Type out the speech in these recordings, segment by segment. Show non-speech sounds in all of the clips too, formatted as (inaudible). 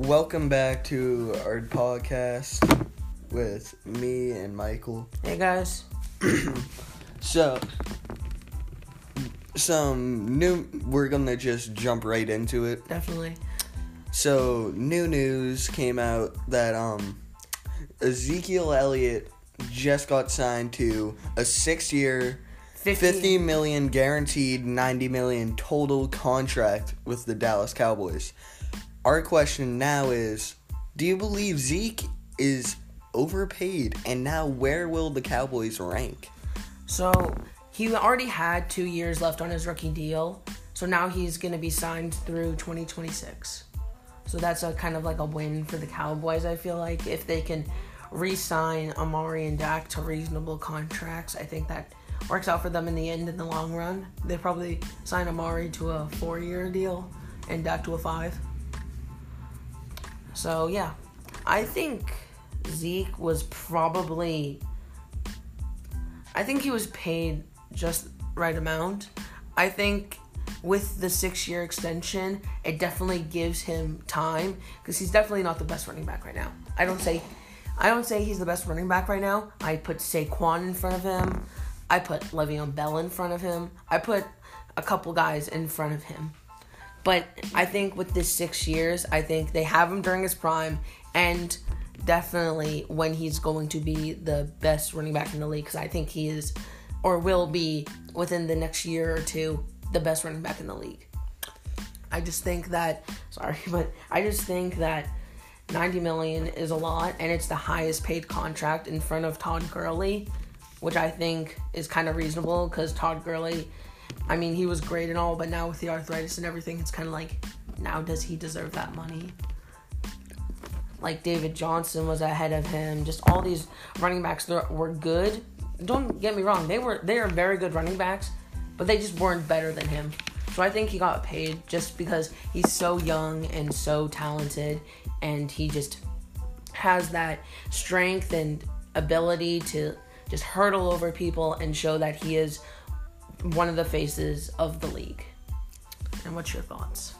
Welcome back to our podcast with me and Michael. Hey guys. (clears throat) So, some new. We're gonna just jump right into it. Definitely. So, new news came out that um, Ezekiel Elliott just got signed to a six-year, 50, 50 million guaranteed, 90 million total contract with the Dallas Cowboys. Our question now is do you believe Zeke is overpaid and now where will the Cowboys rank? So he already had two years left on his rookie deal. So now he's gonna be signed through 2026. So that's a kind of like a win for the Cowboys. I feel like if they can re-sign Amari and Dak to reasonable contracts, I think that works out for them in the end. In the long run, they probably sign Amari to a four-year deal and Dak to a five. So yeah, I think Zeke was probably. I think he was paid just right amount. I think with the six year extension, it definitely gives him time because he's definitely not the best running back right now. I don't say, I don't say he's the best running back right now. I put Saquon in front of him. I put Le'Veon Bell in front of him. I put a couple guys in front of him. But I think with this six years, I think they have him during his prime and definitely when he's going to be the best running back in the league because I think he is or will be within the next year or two the best running back in the league. I just think that (laughs) sorry, but I just think that 90 million is a lot and it's the highest paid contract in front of Todd Gurley, which I think is kind of reasonable cuz Todd Gurley I mean, he was great and all, but now with the arthritis and everything, it's kind of like now does he deserve that money? Like David Johnson was ahead of him. Just all these running backs were good. Don't get me wrong; they were they are very good running backs, but they just weren't better than him. So I think he got paid just because he's so young and so talented, and he just has that strength and ability to just hurdle over people and show that he is one of the faces of the league. And what's your thoughts?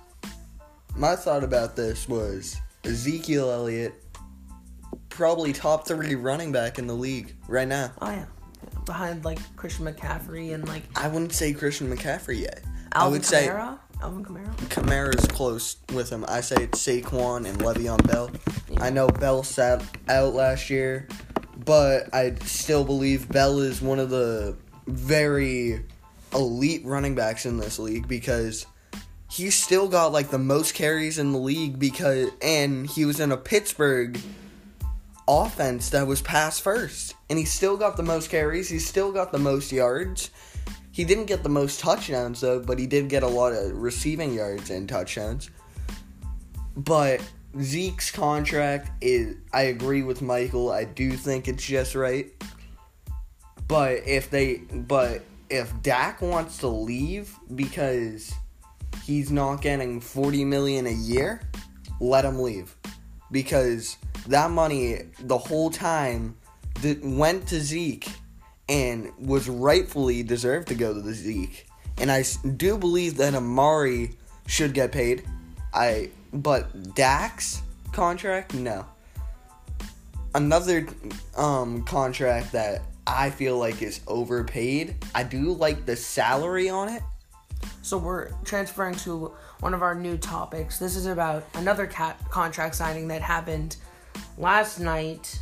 My thought about this was Ezekiel Elliott, probably top three running back in the league right now. Oh yeah, behind like Christian McCaffrey and like I wouldn't say Christian McCaffrey yet. Alvin I would Kamara? say Alvin Kamara. Kamara's close with him. I say it's Saquon and Le'Veon Bell. Yeah. I know Bell sat out last year, but I still believe Bell is one of the very elite running backs in this league because he still got like the most carries in the league because and he was in a Pittsburgh offense that was pass first and he still got the most carries, he still got the most yards. He didn't get the most touchdowns though, but he did get a lot of receiving yards and touchdowns. But Zeke's contract is I agree with Michael. I do think it's just right. But if they but if Dak wants to leave because he's not getting 40 million a year, let him leave. Because that money the whole time that went to Zeke and was rightfully deserved to go to the Zeke. And I do believe that Amari should get paid. I but Dak's contract, no. Another um, contract that I feel like is overpaid. I do like the salary on it. So we're transferring to one of our new topics. This is about another cat contract signing that happened last night,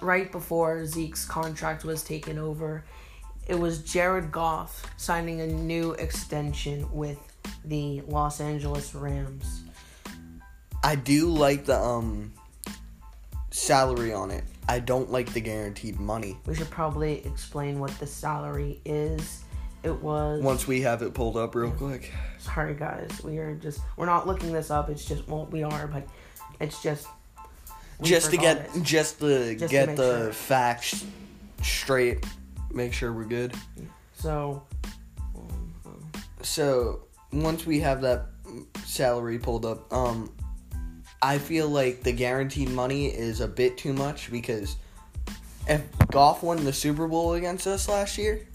right before Zeke's contract was taken over. It was Jared Goff signing a new extension with the Los Angeles Rams. I do like the um salary on it. I don't like the guaranteed money. We should probably explain what the salary is. It was once we have it pulled up real quick. Sorry guys, we are just we're not looking this up. It's just well we are, but it's just just to get it. just to just get to the sure. facts straight. Make sure we're good. So so once we have that salary pulled up, um I feel like the guaranteed money is a bit too much because if Goff won the Super Bowl against us last year,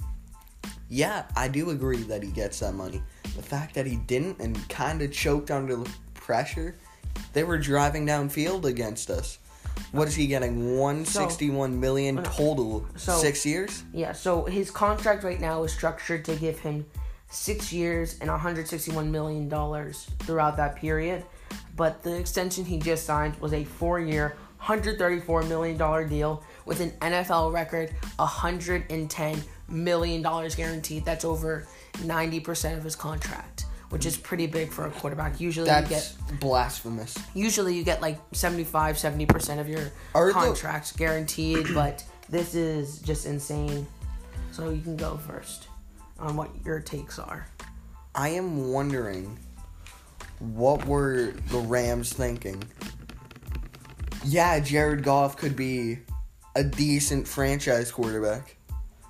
yeah, I do agree that he gets that money. The fact that he didn't and kind of choked under the pressure They were driving downfield against us. What is he getting? One sixty-one million total, so- six years. Yeah, so his contract right now is structured to give him six years and 161 million dollars throughout that period. But the extension he just signed was a four-year, 134 million dollar deal with an NFL record 110 million dollars guaranteed. That's over 90 percent of his contract, which is pretty big for a quarterback. Usually you get blasphemous. usually you get like 75 70% of your Are the- contracts guaranteed but this is just insane so you can go first on what your takes are I am wondering what were the Rams thinking? Yeah, Jared Goff could be a decent franchise quarterback.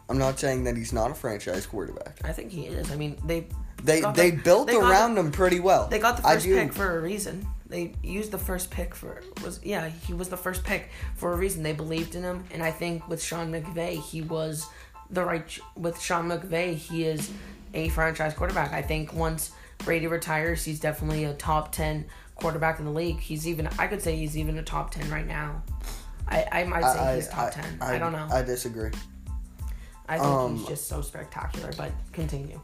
I'm not saying that he's not a franchise quarterback. i think he is i mean they They they the- built they around the- him pretty well. they got the first pick for a reason they used the first pick for was yeah he was the first pick for a reason they believed in him and i think with sean mcvay he was the right with sean mcvay he is a franchise quarterback i think once brady retires he's definitely a top 10 quarterback in the league he's even i could say he's even a top 10 right now i, I might say I, he's top 10 I, don't know I disagree. i think um, he's just so spectacular but continue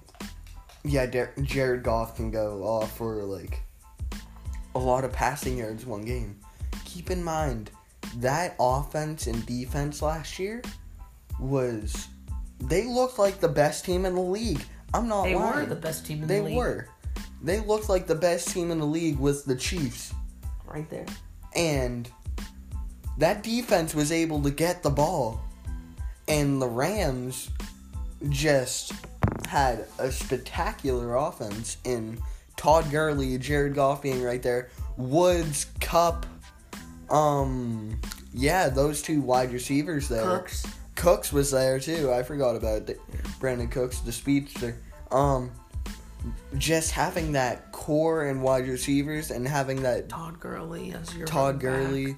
Yeah, Dar- Jared Goff can go off for like a lot of passing yards one game. Keep in mind that offense and defense last year was they looked like the best team in the league. I'm not they lying. were the best team in they the league They were. They looked like the best team in the league with the Chiefs. right there And that defense was able to get the ball. And the Rams just had a spectacular offense in Todd Gurley, Jared Goff being right there, Woods, Kupp, um, yeah, those two wide receivers there. cooks Cooks was there too. I forgot about it. Brandin Cooks, the speedster. Um, just having that core and wide receivers and having that Todd Gurley as your Todd running back. Gurley.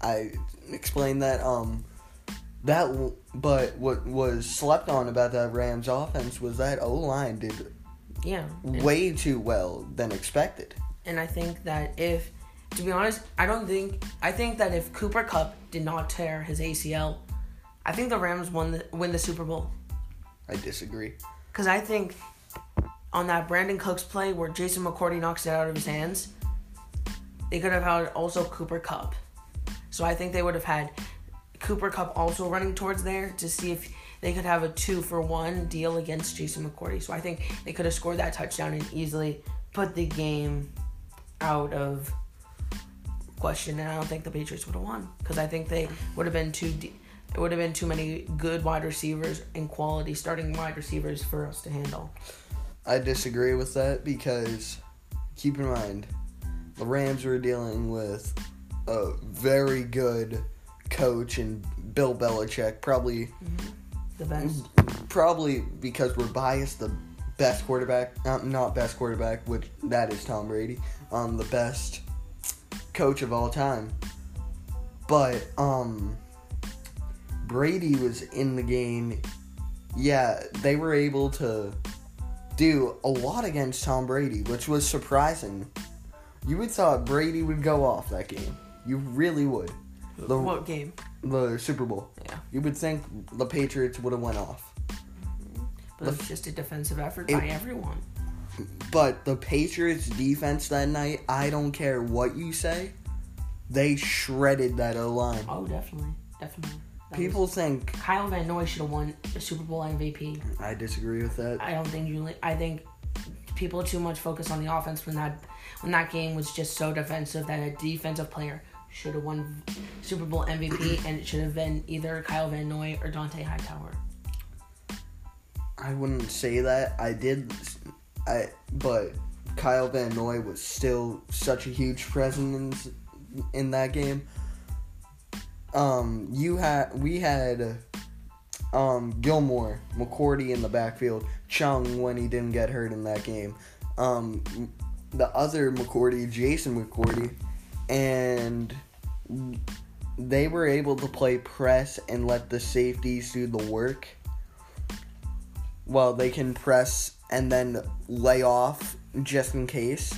I explained that. Um, that but what was slept on about that Rams offense was that O line did Yeah. Way too well than expected. and I think that if, to be honest, I don't think, I think that if Cooper Kupp did not tear his ACL, I think the Rams won the, win the Super Bowl. I disagree. Because I think on that Brandin Cooks play where Jason McCourty knocks it out of his hands, they could have had also Cooper Kupp. So I think they would have had Cooper Kupp also running towards there to see if they could have a two for one deal against Jason McCourty. So I think they could have scored that touchdown and easily put the game out of question. And I don't think the Patriots would have won because I think they would have been too. De- it would have been too many good wide receivers and quality starting wide receivers for us to handle. I disagree with that because keep in mind the Rams were dealing with a very good coach and Bill Belichick, probably The best. probably because we're biased, the best quarterback, not not best quarterback, which that is Tom Brady, um, the best coach of all time. But um, Brady was in the game. Yeah, they were able to do a lot against Tom Brady, which was surprising. You would thought Brady would go off that game. You really would. The what game? the Super Bowl. Yeah. You would think the Patriots would have went off. But it was just a defensive effort It- by everyone. But the Patriots defense that night, I don't care what you say, they shredded that O line. Oh, definitely, definitely. People think Kyle Van Noy should have won the Super Bowl MVP. I disagree with that. I don't think you. I think people too much focus on the offense when that when that game was just so defensive that a defensive player should have won Super Bowl MVP (clears throat) and it should have been either Kyle Van Noy or Dont'a Hightower. I wouldn't say that. I did I but Kyle Van Noy was still such a huge presence in that game. Um you had we had um Gilmore, McCourty in the backfield, Chung when he didn't get hurt in that game. Um the other McCourty, Jason McCourty, and they were able to play press and let the safeties do the work. Well, they can press and then lay off just in case.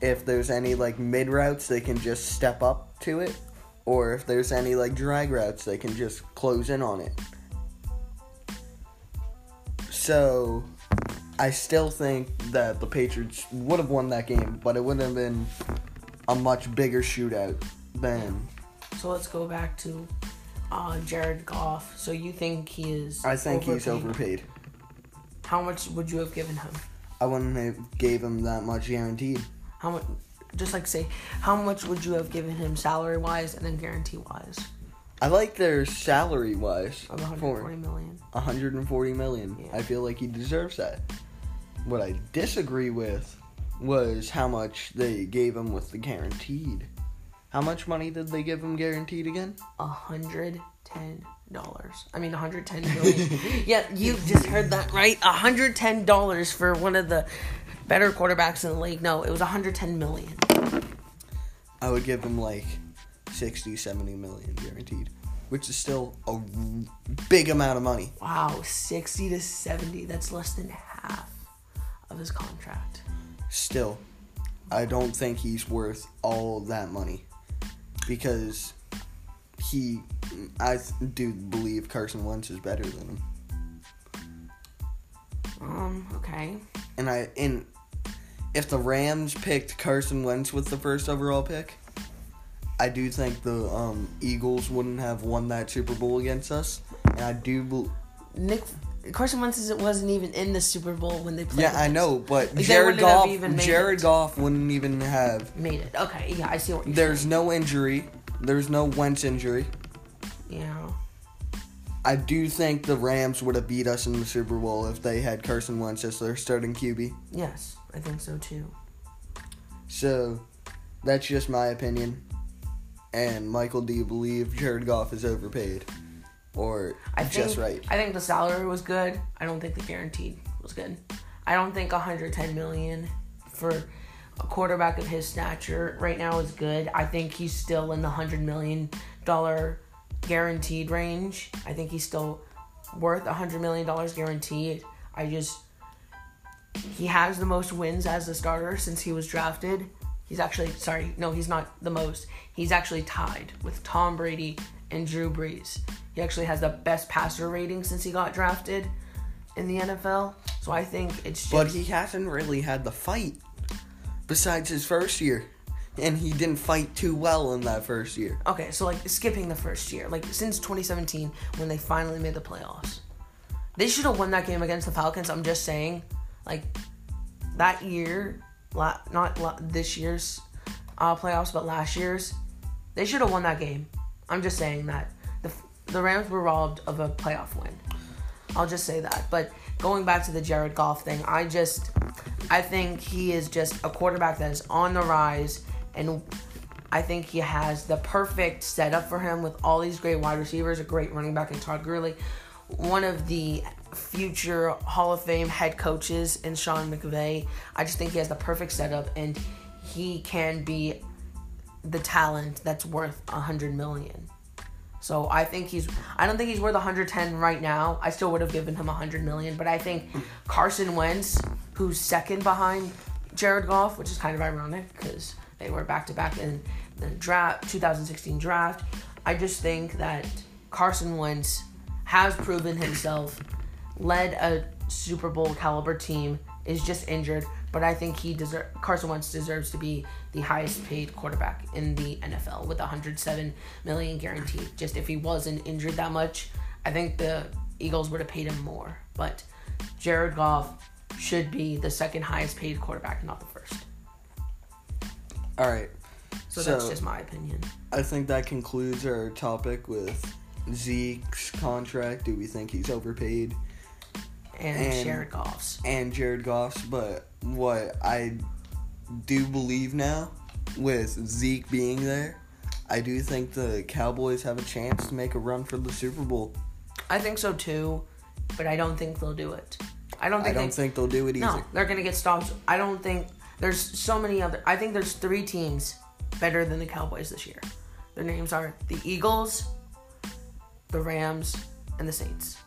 if there's any like mid routes, they can just step up to it, or if there's any like drag routes, they can just close in on it. So, I still think that the Patriots would have won that game, but it wouldn't have been a much bigger shootout than. So let's go back to uh, Jared Goff. So you think he is? I think he's overpaid? overpaid. How much would you have given him? I wouldn't have gave him that much guaranteed. How much? Just like say, how much would you have given him salary wise and then guarantee wise? I like their salary wise Of for 140 million. 140 million. Yeah. I feel like he deserves that. What I disagree with was how much they gave him with the guaranteed. How much money did they give him guaranteed again? A hundred ten dollars. I mean, a hundred ten (laughs) million. yeah, you just heard that right. A hundred ten dollars for one of the better quarterbacks in the league. No, it was hundred ten million. I would give him like 60, 70 million guaranteed, which is still a big amount of money. Wow, sixty to seventy. That's less than half of his contract. Still, I don't think he's worth all that money because he, I do believe Carson Wentz is better than him. Um. Okay. And I and if the Rams picked Carson Wentz with the first overall pick, I do think the um, Eagles wouldn't have won that Super Bowl against us. And I do, bel Nick Carson Wentz wasn't even in the Super Bowl when they played. yeah, I know, but They Jared Goff, Jared it. Goff wouldn't even have. Made it. Okay. Yeah, I see what you're There's saying. no injury. There's no Wentz injury. Yeah. I do think the Rams would have beat us in the Super Bowl if they had Carson Wentz as their starting QB. Yes, I think so too. So, that's just my opinion. And Michael, do you believe Jared Goff is overpaid, or I just think, right? I think the salary was good. I don't think the guaranteed was good. I don't think 110 million for a quarterback of his stature right now is good. I think he's still in the 100 million dollar guaranteed range. I think he's still worth 100 million dollars guaranteed. I just he has the most wins as a starter since he was drafted. He's actually sorry, no, he's not the most. He's actually tied with Tom Brady and Drew Brees. He actually has the best passer rating since he got drafted in the NFL. So I think it's just But he hasn't really had the fight besides his first year, and he didn't fight too well in that first year. Okay, so like skipping the first year, like since 2017 when they finally made the playoffs, they should have won that game against the Falcons. I'm just saying, like that year, not this year's uh, playoffs, but last year's, they should have won that game. I'm just saying that the the Rams were robbed of a playoff win. I'll just say that. But going back to the Jared Goff thing, I just I think he is just a quarterback that is on the rise and I think he has the perfect setup for him with all these great wide receivers, a great running back in Todd Gurley, one of the future Hall of Fame head coaches in Sean McVay. I just think he has the perfect setup and he can be the talent that's worth a hundred million. So I think he's. I don't think he's worth 110 right now. I still would have given him 100 million, but I think Carson Wentz, who's second behind Jared Goff, which is kind of ironic because they were back to back in the draft, 2016 draft. I just think that Carson Wentz has proven himself, led a Super Bowl caliber team, is just injured, but I think he deserve Carson Wentz deserves to be the highest paid quarterback in the NFL with 107 million guaranteed. Just if he wasn't injured that much, I think the Eagles would have paid him more. But Jared Goff should be the second highest paid quarterback, not the first. All right. So, So- that's just my opinion. I think that concludes our topic with Zeke's contract. Do we think he's overpaid? And, And- Jared Goff's. And Jared Goff's, but what I do believe now with Zeke being there, I do think the Cowboys have a chance to make a run for the Super Bowl. I think so too, but I don't think they'll do it. I don't I think don't they, think they'll do it either. No, they're gonna get stopped. I don't think there's so many other. I think there's three teams better than the Cowboys this year. Their names are the Eagles, the Rams, and the Saints.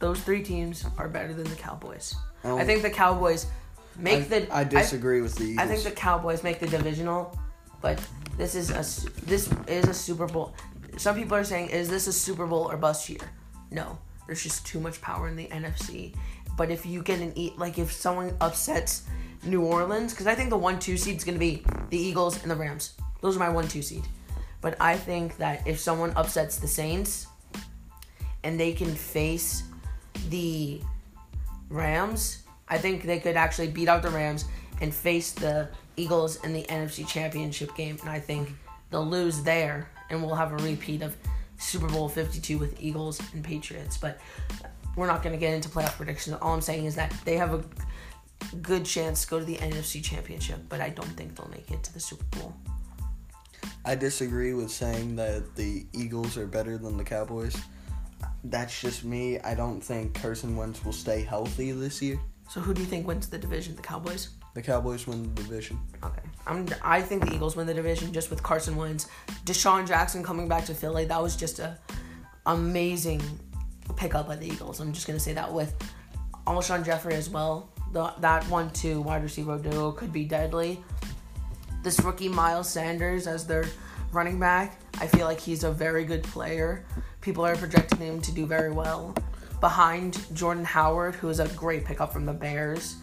Those three teams are better than the Cowboys. Oh. I think the Cowboys Make I, the. I disagree with the Eagles. I think the Cowboys make the divisional, but this is a this is a Super Bowl. Some people are saying, is this a Super Bowl or bust year? No, there's just too much power in the NFC. But if you get an e like if someone upsets New Orleans, because I think the one two seed is gonna be the Eagles and the Rams. Those are my one two seed. But I think that if someone upsets the Saints, and they can face the Rams, I think they could actually beat out the Rams and face the Eagles in the NFC Championship game. And I think they'll lose there, and we'll have a repeat of Super Bowl 52 with Eagles and Patriots. But we're not going to get into playoff predictions. All I'm saying is that they have a good chance to go to the NFC Championship, but I don't think they'll make it to the Super Bowl. I disagree with saying that the Eagles are better than the Cowboys. That's just me. I don't think Carson Wentz will stay healthy this year. So who do you think wins the division? The Cowboys? The Cowboys win the division. Okay. I'm I think the Eagles win the division just with Carson Wentz. DeSean Jackson coming back to Philly. That was just a amazing pickup by the Eagles. I'm just gonna say that with Alshon Jeffery as well. The, that one two wide receiver duo could be deadly. This rookie Miles Sanders as their running back, I feel like he's a very good player. People are projecting him to do very well. Behind Jordan Howard, who is a great pickup from the Bears.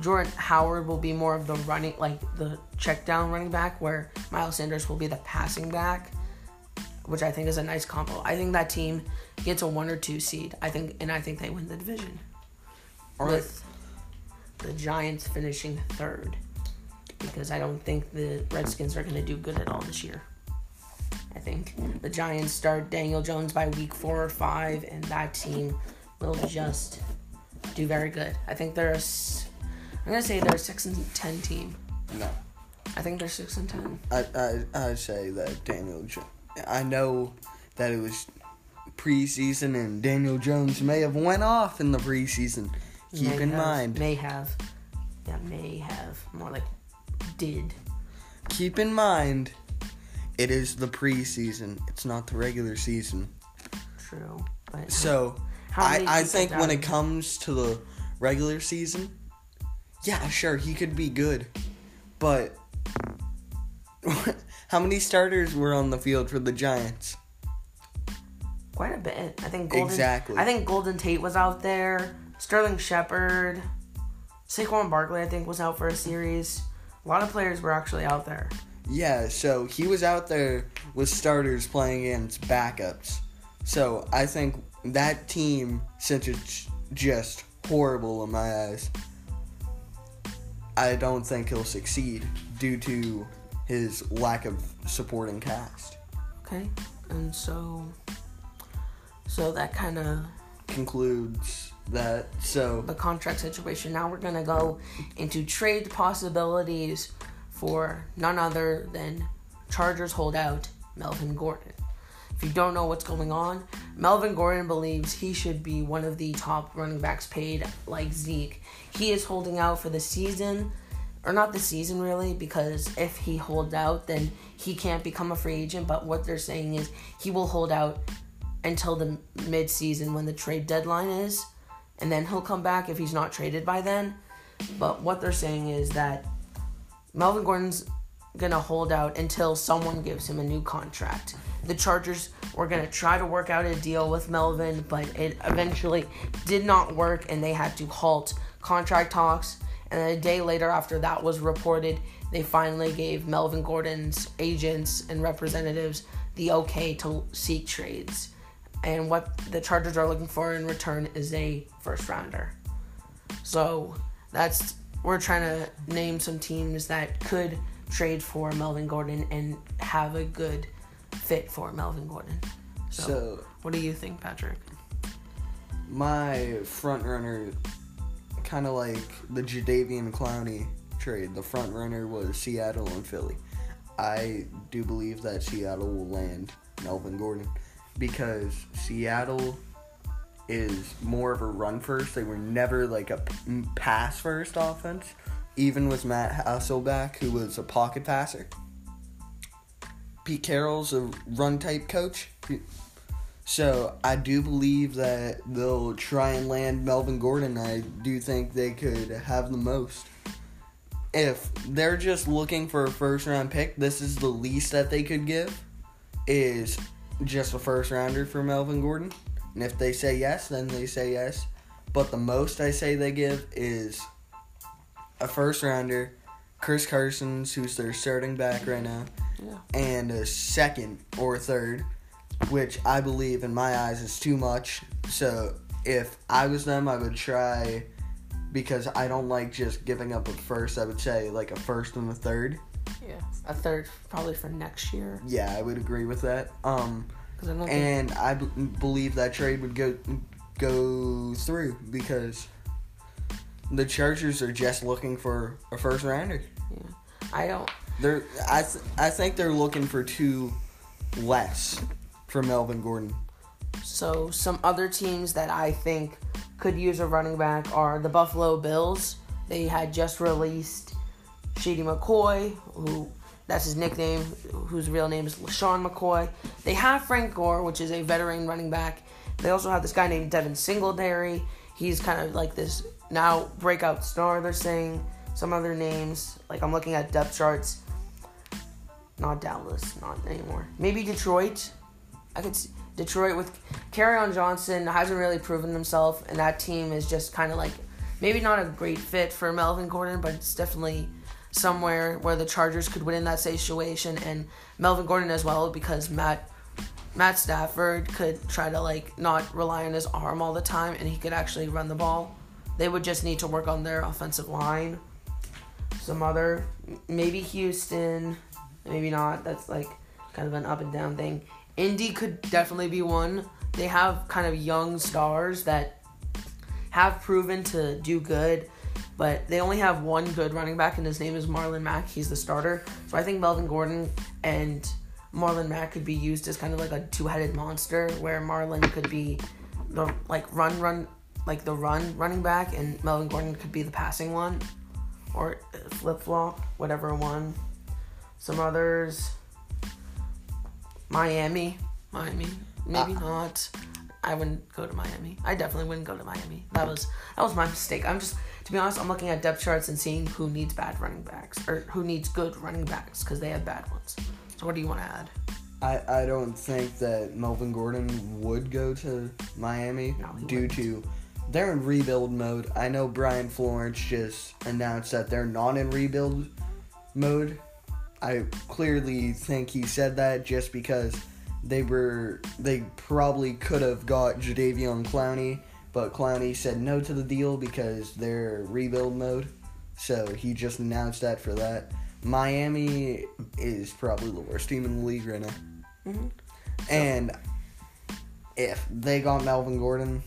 Jordan Howard will be more of the running, like the check down running back, where Miles Sanders will be the passing back, which I think is a nice combo. I think that team gets a one or two seed. I think, and I think they win the division. All right. with the Giants finishing third, because I don't think the Redskins are going to do good at all this year. I think the Giants start Daniel Jones by week four or five, and that team will just do very good. I think they're a, I'm gonna say they're a six and ten team. No. I think they're six and ten. I I I say that Daniel. Jo- I know that it was preseason and Daniel Jones may have went off in the preseason. Keep May in have- mind. May have. Yeah, may have. More like did. Keep in mind. It is the preseason. It's not the regular season. True. But So I I think when it comes to the regular season, yeah, sure he could be good, but (laughs) how many starters were on the field for the Giants? quite a bit. I think Golden, Exactly. I think Golden Tate was out there. Sterling Shepard, Saquon Barkley, I think was out for a series. A lot of players were actually out there. Yeah, so he was out there with starters playing against backups. So I think that team, since it's just horrible in my eyes, I don't think he'll succeed due to his lack of supporting cast. Okay, and so, so that kind of Concludes that. So the contract situation. Now we're gonna go into trade possibilities for none other than Chargers holdout Melvin Gordon. If you don't know what's going on, Melvin Gordon believes he should be one of the top running backs paid like Zeke. He is holding out for the season, or not the season really, because if he holds out, then he can't become a free agent. But what they're saying is he will hold out until the mid season when the trade deadline is, and then he'll come back if he's not traded by then. But what they're saying is that Melvin Gordon's gonna hold out until someone gives him a new contract. The Chargers were gonna try to work out a deal with Melvin, but it eventually did not work and they had to halt contract talks. And a day later, after that was reported, they finally gave Melvin Gordon's agents and representatives the okay to seek trades. And what the Chargers are looking for in return is a first rounder. So that's we're trying to name some teams that could trade for Melvin Gordon and have a good fit for Melvin Gordon. So, so what do you think, Patrick? my front runner, kind of like the Jadeveon Clowney trade. The front runner was Seattle and Philly. I do believe that Seattle will land Melvin Gordon because Seattle is more of a run first. They were never like a pass first offense, even with Matt Hasselbeck, who was a pocket passer. Pete Carroll's a run type coach. So I do believe that they'll try and land Melvin Gordon. I do think they could have the most. If they're just looking for a first round pick, this is the least that they could give is just a first rounder for Melvin Gordon. And if they say yes, then they say yes. But the most I say they give is a first rounder, Chris Carson's, who's their starting back right now, Yeah. and a second or third, which I believe in my eyes is too much. So if I was them, I would try because I don't like just giving up a first. I would say like a first and a third. Yeah. A third probably for next year. Yeah, I would agree with that. Um, I don't think. and I b- believe that trade would go go through because the Chargers are just looking for a first rounder. I don't. They're I th- I think they're looking for two less for Melvin Gordon. So some other teams that I think could use a running back are the Buffalo Bills. They had just released Shady McCoy, who that's his nickname, whose real name is LeSean McCoy. They have Frank Gore, which is a veteran running back. They also have this guy named Devin Singletary. He's kind of like this now breakout star. They're saying some other names. Like I'm looking at depth charts. Not Dallas, not anymore. Maybe Detroit. I could see Detroit with on Johnson hasn't really proven himself, and that team is just kind of like maybe not a great fit for Melvin Gordon, but it's definitely somewhere where the Chargers could win in that situation, and Melvin Gordon as well because Matt Matt Stafford could try to like not rely on his arm all the time, and he could actually run the ball. They would just need to work on their offensive line. Some other maybe Houston, maybe not. That's like kind of an up and down thing. Indy could definitely be one. They have kind of young stars that have proven to do good, but they only have one good running back, and his name is Marlon Mack. He's the starter. So I think Melvin Gordon and Marlon Mack could be used as kind of like a two-headed monster, where Marlon could be the like run run like the run running back, and Melvin Gordon could be the passing one, or flip flop, whatever one. Some others. Miami, Miami, maybe Uh, not. I wouldn't go to Miami. I definitely wouldn't go to Miami. That was that was my mistake. I'm just to be honest, I'm looking at depth charts and seeing who needs bad running backs or who needs good running backs because they have bad ones. So what do you want to add? I, I don't think that Melvin Gordon would go to Miami No, due wouldn't. to they're in rebuild mode. I know Brian Florence just announced that they're not in rebuild mode. I clearly think he said that just because they were they probably could have got Jadeveon Clowney, but Clowney said no to the deal because they're rebuild mode. So he just announced that for that. Miami is probably the worst team in the league right now. Mhm. And if they got Melvin Gordon,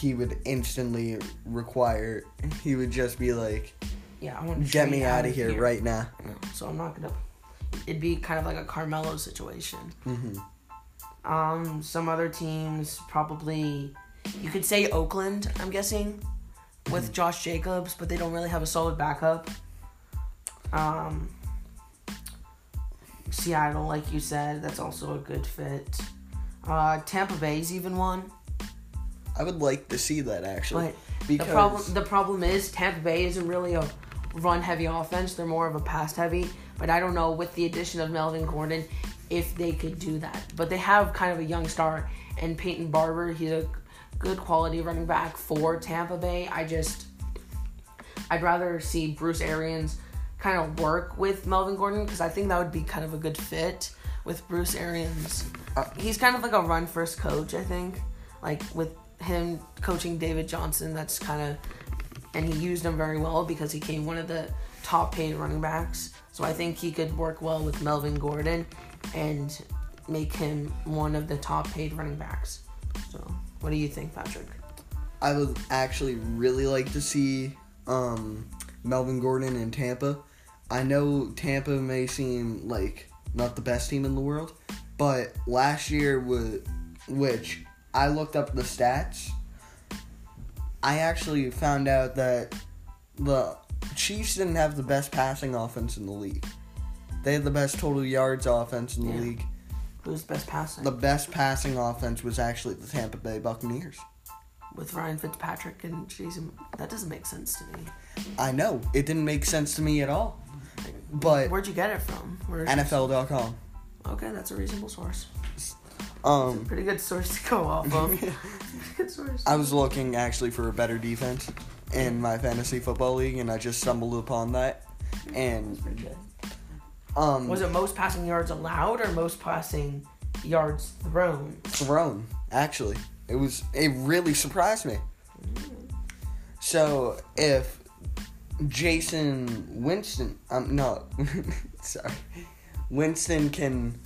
he would instantly require. He would just be like, Yeah, I want to "Get me out of here, right now." So I'm not gonna. It'd be kind of like a Carmelo situation. hmm Um, some other teams probably. You could say Oakland. I'm guessing, with Josh Jacobs, but they don't really have a solid backup. Um, Seattle, like you said, that's also a good fit. Uh, Tampa Bay's even one, I would like to see that actually, but because the problem the problem is Tampa Bay isn't really a run heavy offense. They're more of a pass heavy. But I don't know with the addition of Melvin Gordon if they could do that. But they have kind of a young star and Peyton Barber. He's a good quality running back for Tampa Bay. I just I'd rather see Bruce Arians kind of work with Melvin Gordon because I think that would be kind of a good fit with Bruce Arians. Uh, He's kind of like a run first coach, I think. Like with him coaching David Johnson, that's kind of and he used him very well because he came one of the top paid running backs. So I think he could work well with Melvin Gordon and make him one of the top paid running backs. So what do you think, Patrick? I would actually really like to see um, Melvin Gordon in Tampa. I know Tampa may seem like not the best team in the world, but last year was which I looked up the stats. I actually found out that the Chiefs didn't have the best passing offense in the league. They had the best total yards offense in the Yeah. league. Who's best passing? The best passing offense was actually the Tampa Bay Buccaneers. With Ryan Fitzpatrick and Jason. That doesn't make sense to me. I know it didn't make sense to me at all, but Where'd you get it from? NFL.com. Okay, that's a reasonable source. Um, Pretty good source to go off of. (laughs) (laughs) Good source. I was looking actually for a better defense in my fantasy football league, and I just stumbled upon that. And Pretty good. Um, Was it most passing yards allowed or most passing yards thrown? thrown? Actually, it was. It really surprised me. So if Jason Winston, um, no, (laughs) sorry, Winston can,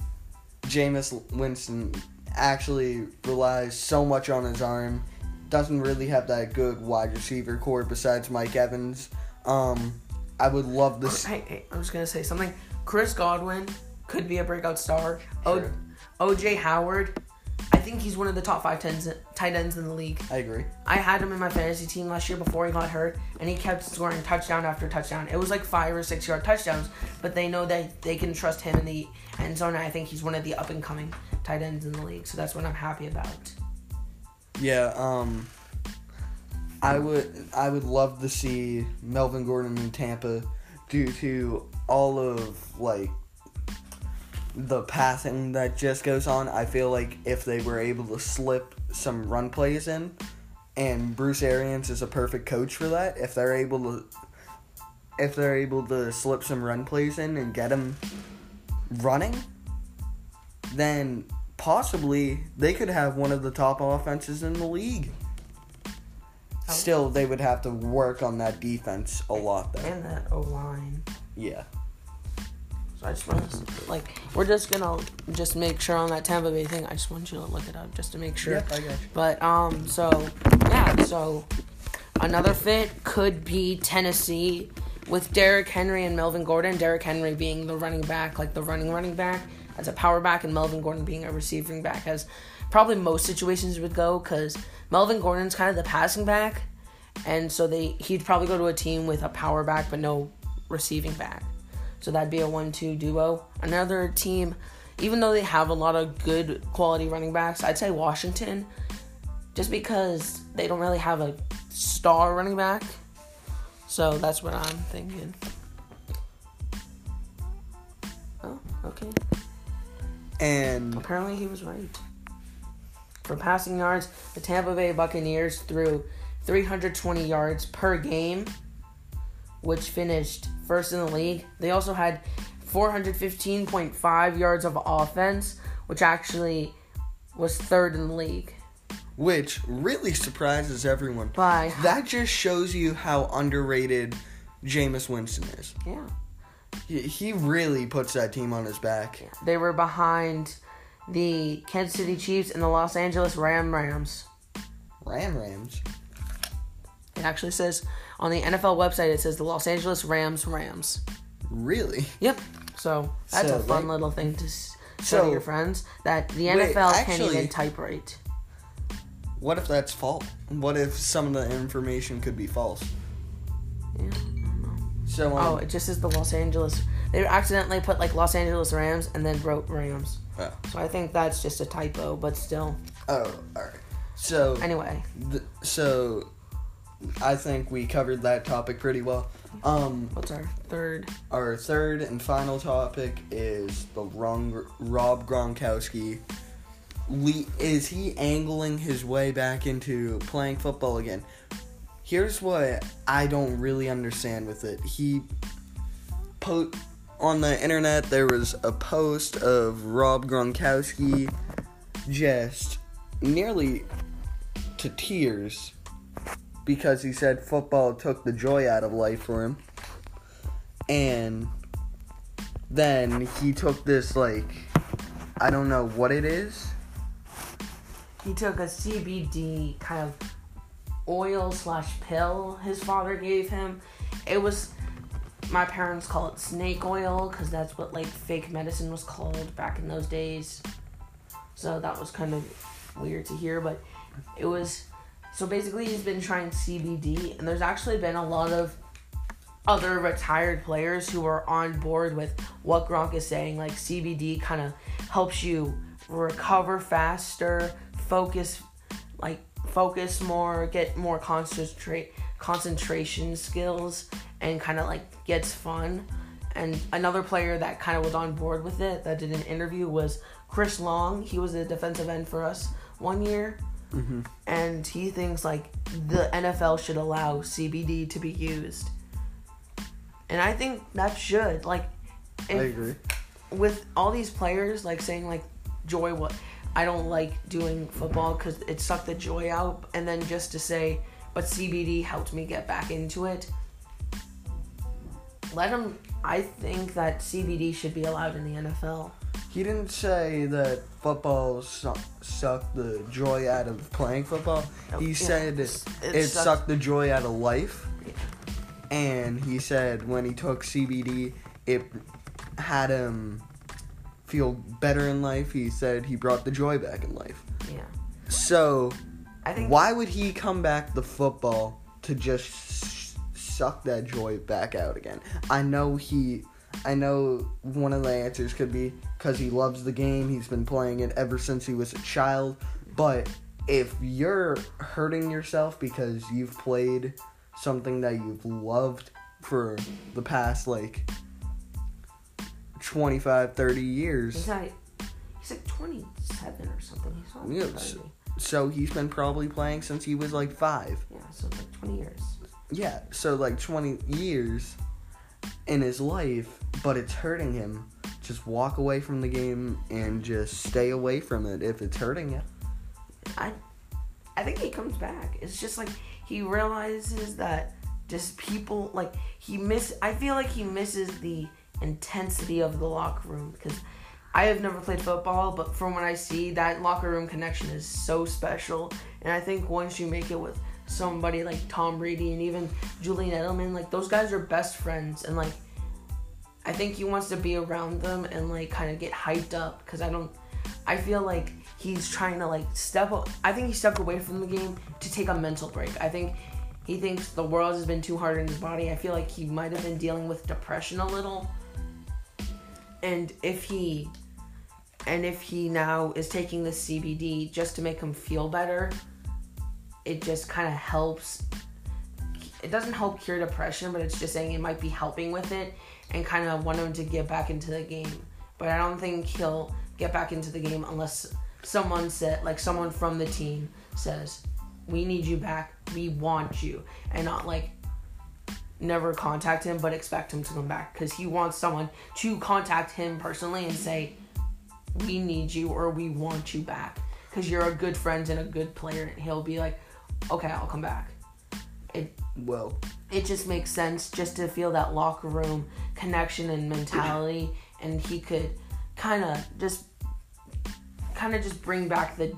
Jameis Winston actually relies so much on his arm. Doesn't really have that good wide receiver core besides Mike Evans. Um, I would love to. s- Hey, hey, I was gonna say something. Chris Godwin could be a breakout star. Sure. O, OJ Howard, I think he's one of the top five tens, tight ends in the league. I agree. I had him in my fantasy team last year before he got hurt, and he kept scoring touchdown after touchdown. It was like five or six yard touchdowns, but they know that they can trust him in the end zone. And I think he's one of the up and coming tight ends in the league, so that's what I'm happy about. Yeah, um I would I would love to see Melvin Gordon in Tampa due to all of like the passing that just goes on. I feel like if they were able to slip some run plays in and Bruce Arians is a perfect coach for that, if they're able to if they're able to slip some run plays in and get them running, then possibly they could have one of the top offenses in the league. Oh. Still, they would have to work on that defense a lot, though. And that O line. Yeah. So I just want to, like, we're just gonna just make sure on that Tampa Bay thing. I just want you to look it up just to make sure. Yep, I got you. But um, so yeah, so another fit could be Tennessee with Derrick Henry and Melvin Gordon. Derrick Henry being the running back, like the running running back, as a power back, and Melvin Gordon being a receiving back, as probably most situations would go, because Melvin Gordon's kind of the passing back, and so they he'd probably go to a team with a power back but no receiving back. So that'd be a one-two duo. Another team, even though they have a lot of good quality running backs, I'd say Washington, just because they don't really have a star running back. So that's what I'm thinking. Oh, okay. And Apparently he was right. For passing yards, the Tampa Bay Buccaneers threw 320 yards per game, which finished first in the league. They also had 415.5 yards of offense, which actually was third in the league. which really surprises everyone. By That just shows you how underrated Jameis Winston is. yeah, He, he really puts that team on his back. they were behind the Kansas City Chiefs and the Los Angeles Ram Rams. Ram Rams. It actually says on the NFL website, it says the Los Angeles Rams Rams. Really? Yep. So that's So, a fun right- little thing to s- show So- to your friends that the Wait, NFL can't actually- even type right. What if that's false? What if some of the information could be false? Yeah, I don't know. So, Oh, um, it just says the Los Angeles. They accidentally put like Los Angeles Rams and then wrote Rams. oh, So I think that's just a typo, but still. oh, all right. So, Anyway, th- so I think we covered that topic pretty well. Um, what's our third? our third and final topic is the wrong Rob Gronkowski. Le- is he angling his way back into playing football again? Here's what I don't really understand with it. He po- on the internet there was a post of Rob Gronkowski just nearly to tears because he said football took the joy out of life for him. And then he took this like I don't know what it is. He took a CBD kind of oil slash pill his father gave him. It was my parents call it snake oil because that's what like fake medicine was called back in those days. So that was kind of weird to hear, but it was. So basically, he's been trying CBD, and there's actually been a lot of other retired players who are on board with what Gronk is saying. Like CBD kind of helps you recover faster, focus like focus more, get more concentrate concentration skills and kind of like gets fun. And another player that kind of was on board with it that did an interview was Chris Long. He was a defensive end for us one year. Mm-hmm. And he thinks like the NFL should allow CBD to be used. And I think that should like I agree. with all these players like saying like joy what I don't like doing football because it sucked the joy out and then just to say but CBD helped me get back into it let them I think that CBD should be allowed in the NFL He didn't say that football su- sucked the joy out of playing football. He Yeah, said it's- it, it sucked, sucked- the joy out of life. Yeah. And he said when he took CBD, it had him feel better in life. He said he brought the joy back in life. yeah So, I think why would he come back to football to just s- suck that joy back out again? I know he. I know one of the answers could be because he loves the game. He's been playing it ever since he was a child. But if you're hurting yourself because you've played something that you've loved for the past like 25, 30 years. he's not he's like 27 or something he's not Yeah, 30. so he's been probably playing since he was like five. yeah so like 20 years Yeah, so like 20 years in his life, but it's hurting him. Just walk away from the game and just stay away from it if it's hurting you. I I think he comes back. It's just like he realizes that just people like he miss I feel like he misses the intensity of the locker room because I have never played football, but from what I see, that locker room connection is so special. And I think once you make it with somebody like Tom Brady and even Julian Edelman, like those guys are best friends and like I think he wants to be around them and like kind of get hyped up because I don't. I feel like he's trying to like step. I think he stepped away from the game to take a mental break. I think he thinks the world has been too hard on his body. I feel like he might have been dealing with depression a little. And if he, and if he now is taking the CBD just to make him feel better, it just kind of helps it doesn't help cure depression, but it's just saying it might be helping with it and kind of want him to get back into the game. But I don't think he'll get back into the game unless someone said, like someone from the team says, "We need you back. We want you," and not like never contact him, but expect him to come back because he wants someone to contact him personally and say, "We need you" or "We want you back." Because you're a good friend and a good player, and he'll be like, "Okay, I'll come back." It Well, it just makes sense just to feel that locker room connection and mentality and he could kind of just kind of just bring back the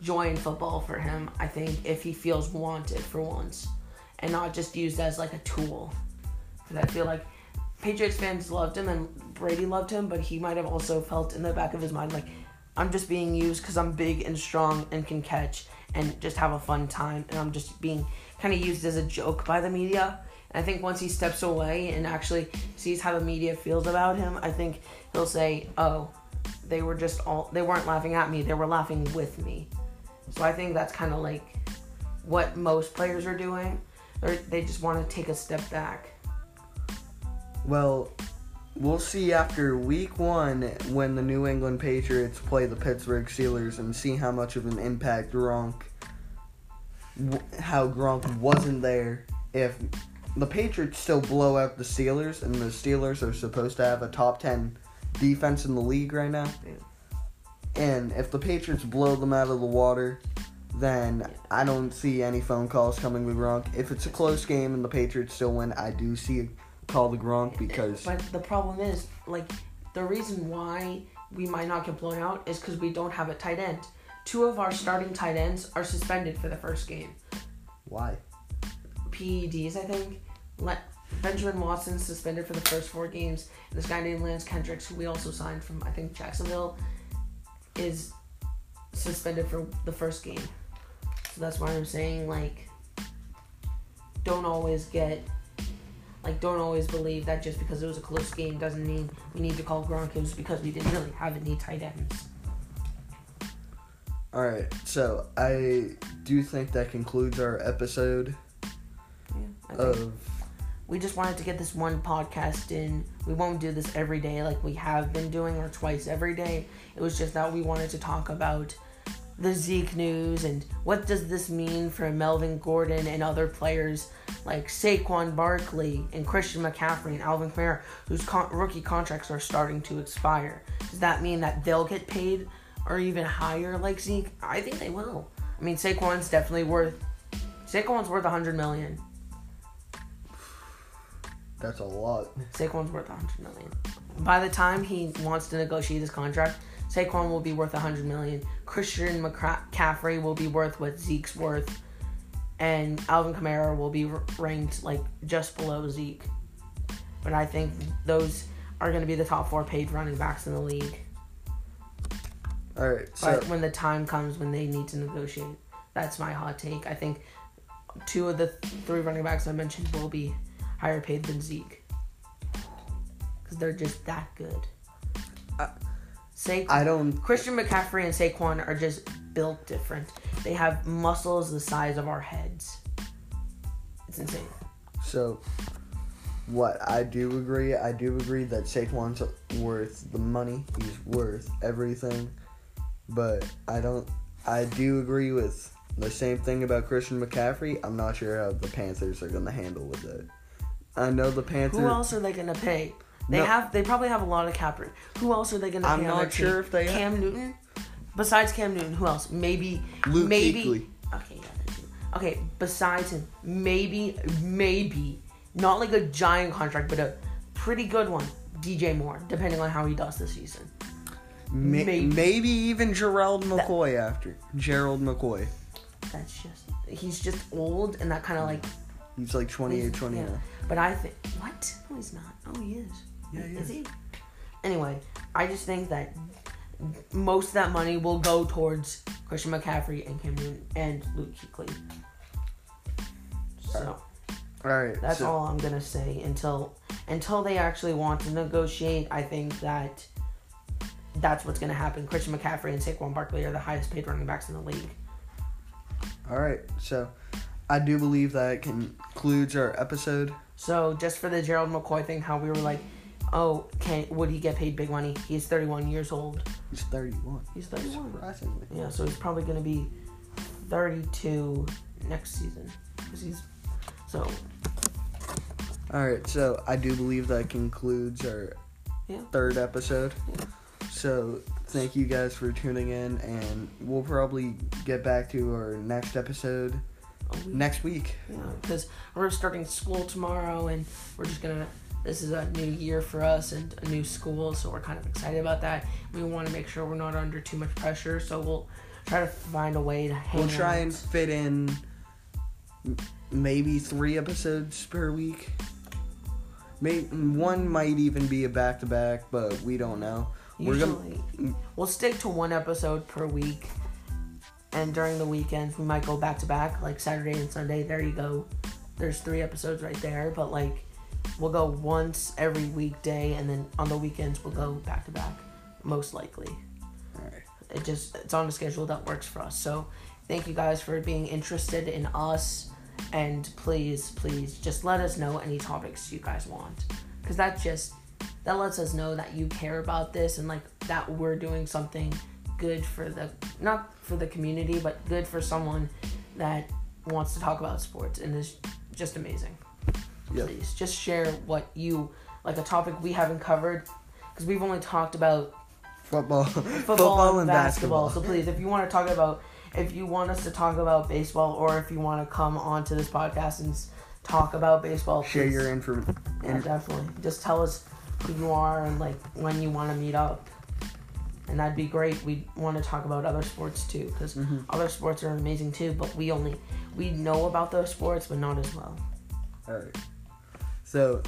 joy in football for him i think if he feels wanted for once and not just used as like a tool because i feel like patriots fans loved him and brady loved him but he might have also felt in the back of his mind like i'm just being used because i'm big and strong and can catch and just have a fun time and i'm just being kind of used as a joke by the media. And i think once he steps away and actually sees how the media feels about him i think he'll say oh they were just all they weren't laughing at me they were laughing with me. So i think that's kind of like what most players are doing. Or they just want to take a step back. Well, we'll see after week one when the New England Patriots play the Pittsburgh Steelers and see how much of an impact Gronk, how Gronk wasn't there. If the Patriots still blow out the Steelers, and the Steelers are supposed to have a top 10 defense in the league right now, and if the Patriots blow them out of the water, then I don't see any phone calls coming to Gronk. If it's a close game and the Patriots still win, I do see call to Gronk because But the problem is, like, the reason why we might not get blown out is because we don't have a tight end. Two of our starting tight ends are suspended for the first game. why? PEDs, I think. Le- Benjamin Watson suspended for the first four games. This guy named Lance Kendricks, who we also signed from, I think, Jacksonville, is suspended for the first game. So that's why I'm saying, like, don't always get. Like, don't always believe that just because it was a close game doesn't mean we need to call Gronk. It was because we didn't really have any tight ends. All right, so I do think that concludes our episode Yeah, of. we just wanted to get this one podcast in. We won't do this every day like we have been doing, or twice every day. It was just that we wanted to talk about the Zeke news and what does this mean for Melvin Gordon and other players like Saquon Barkley and Christian McCaffrey and Alvin Kamara, whose con- rookie contracts are starting to expire. Does that mean that they'll get paid or even higher like Zeke? I think they will. I mean, Saquon's definitely worth. Saquon's worth a hundred million. That's a lot. Saquon's worth a hundred million. By the time he wants to negotiate his contract, Saquon will be worth a hundred million. Christian McCaffrey will be worth what Zeke's worth, and Alvin Kamara will be ranked like just below Zeke. But I think those are going to be the top four paid running backs in the league. All right, so But when the time comes when they need to negotiate, that's my hot take. I think two of the th- three running backs I mentioned will be higher paid than Zeke because they're just that good. I- Saquon, I don't. Christian McCaffrey and Saquon are just built different. They have muscles the size of our heads. It's insane. So, what I do agree, I do agree that Saquon's worth the money. He's worth everything, but I don't. I do agree with the same thing about Christian McCaffrey. I'm not sure how the Panthers are going to handle with it. I know the Panthers. Who else are they gonna pay? They No. have. They probably have a lot of cap room. Who else are they gonna pay? I'm on not sure team? if they have- Cam Newton. Besides Cam Newton, who else? Maybe Luke maybe. Kuechly. Okay, yeah. Okay, besides him, maybe, maybe not like a giant contract, but a pretty good one. DJ Moore, depending on how he does this season. May- maybe. maybe. even Gerald McCoy after Gerald McCoy. That's just he's just old and that kind of like. He's like 28, 29. Yeah. But I think what? No, he's not. Oh, he is. Yeah, he is is. he? Anyway, I just think that most of that money will go towards Christian McCaffrey and Cam Newton and Luke Kuechly. So All right, that's so, all I'm gonna say until until they actually want to negotiate. I think that that's what's gonna happen. Christian McCaffrey and Saquon Barkley are the highest paid running backs in the league. All right, so I do believe that concludes our episode. So just for the Gerald McCoy thing, how we were like, oh, can would he get paid big money? He's 31 years old. He's 31. He's 31. Surprisingly. Yeah, so he's probably gonna be 32 next season. 'Cause he's so All right, so I do believe that concludes our Yeah. third episode. Yeah. So thank you guys for tuning in, and we'll probably get back to our next episode week. next week. Yeah, because we're starting school tomorrow, and we're just gonna. This is a new year for us and a new school, so we're kind of excited about that. We want to make sure we're not under too much pressure, so we'll try to find a way to hang. We'll try out. and fit in maybe three episodes per week. May one might even be a back to back, but we don't know. We're Usually, gonna we'll stick to one episode per week, and during the weekends we might go back to back, like Saturday and Sunday. There you go. There's three episodes right there, but like we'll go once every weekday, and then on the weekends we'll go back to back, most likely. right. It just it's on a schedule that works for us. So thank you guys for being interested in us, and please, please just let us know any topics you guys want, because that just that lets us know that you care about this and like that we're doing something good for the not for the community but good for someone that wants to talk about sports and is just amazing Please just share what you like a topic we haven't covered because we've only talked about Football, (laughs) football, and basketball. So please, if you want to talk about, if you want us to talk about baseball, or if you want to come onto this podcast and talk about baseball, Share please. your info. yeah, definitely. Just tell us who you are and like when you want to meet up, and that'd be great. We want to talk about other sports too, because mm-hmm. other sports are amazing too. But we only we know about those sports, but not as well. All right. So,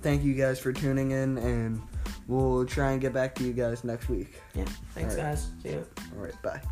thank you guys for tuning in, and we'll try and get back to you guys next week. Yeah. Thanks, guys. See you. All right. Bye.